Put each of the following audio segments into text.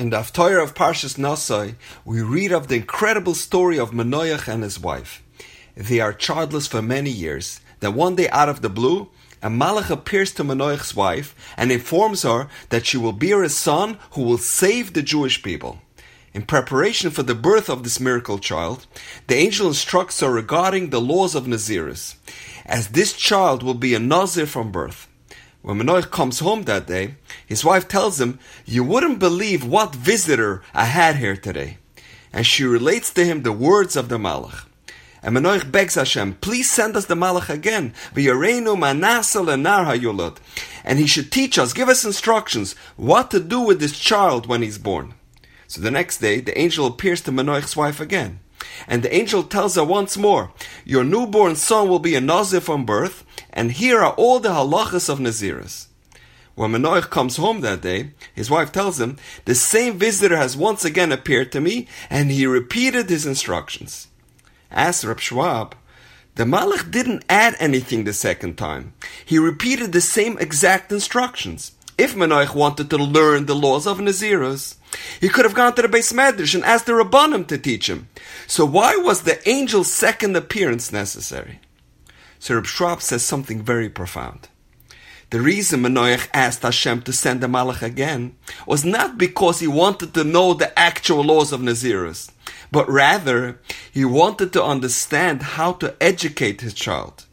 In the Haftarah of Parshas Nosai, we read of the incredible story of Manoach and his wife. They are childless for many years. Then one day, out of the blue, a malach appears to Manoach's wife and informs her that she will bear a son who will save the Jewish people. In preparation for the birth of this miracle child, the angel instructs her regarding the laws of Naziris, as this child will be a Nazir from birth. When Manoach comes home that day, his wife tells him, You wouldn't believe what visitor I had here today. And she relates to him the words of the Malach. And Manoach begs Hashem, please send us the Malach again. And he should teach us, give us instructions, what to do with this child when he's born. So the next day, the angel appears to Manoach's wife again. And the angel tells her once more, Your newborn son will be a Nazir from birth, and here are all the halachas of Naziris. When Manoach comes home that day, his wife tells him, The same visitor has once again appeared to me, and he repeated his instructions. As Reb Schwab, the Malach didn't add anything the second time. He repeated the same exact instructions. If Manoach wanted to learn the laws of Naziris, he could have gone to the Beis Medrash and asked the Rabbanim to teach him. So why was the angel's second appearance necessary? So Reb Schwab says something very profound. The reason Manoach asked Hashem to send the Malach again was not because he wanted to know the actual laws of Naziris, but rather he wanted to understand how to educate his child.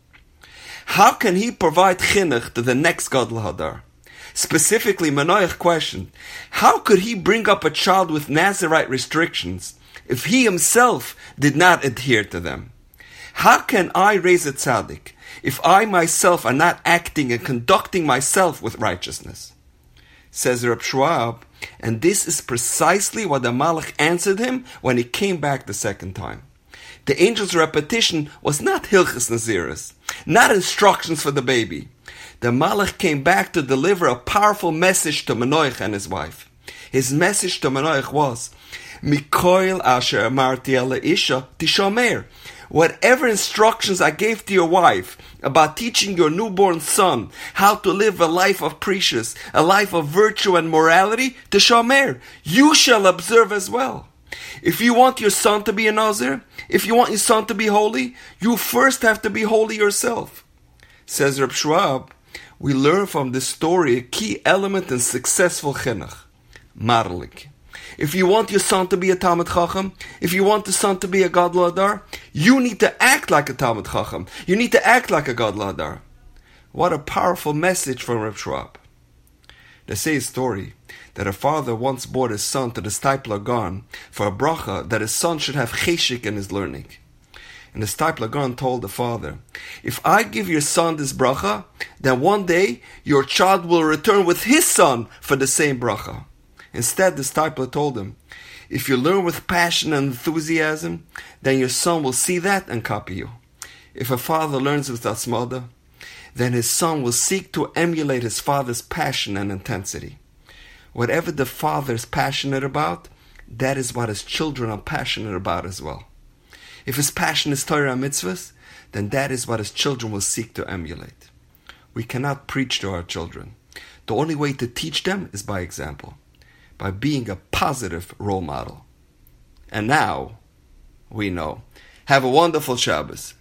How can he provide chinuch to the next Gadol Hador? Specifically, Manoach questioned, how could he bring up a child with Nazirite restrictions if he himself did not adhere to them? How can I raise a tzaddik if I myself are not acting and conducting myself with righteousness? Says Reb Schwab, and this is precisely what the Malach answered him when he came back the second time. The angel's repetition was not Hilchas Naziris, not instructions for the baby. The Malach came back to deliver a powerful message to Manoach and his wife. His message to Manoach was, Mikoil asher amarti isha tishomer. Whatever instructions I gave to your wife about teaching your newborn son how to live a life of precious, a life of virtue and morality, to shomer, you shall observe as well. If you want your son to be a Nazir, if you want your son to be holy, you first have to be holy yourself. Says Reb Schwab, we learn from this story a key element in successful chinuch, marlik. If you want your son to be a Talmud Chacham, if you want the son to be a Gadol Hador, you need to act like a Talmud Chacham. You need to act like a Gadol Hador. What a powerful message from Reb Schwab. They say a story that a father once brought his son to the Steipler Gaon for a bracha that his son should have cheshik in his learning. And the Steipler Gaon told the father, If I give your son this bracha, then one day your child will return with his son for the same bracha. Instead, the Steipler told him, If you learn with passion and enthusiasm, then your son will see that and copy you. If a father learns with asmada, then his son will seek to emulate his father's passion and intensity. Whatever the father is passionate about, that is what his children are passionate about as well. If his passion is Torah and mitzvahs, then that is what his children will seek to emulate. We cannot preach to our children. The only way to teach them is by example, by being a positive role model. And now, we know. Have a wonderful Shabbos.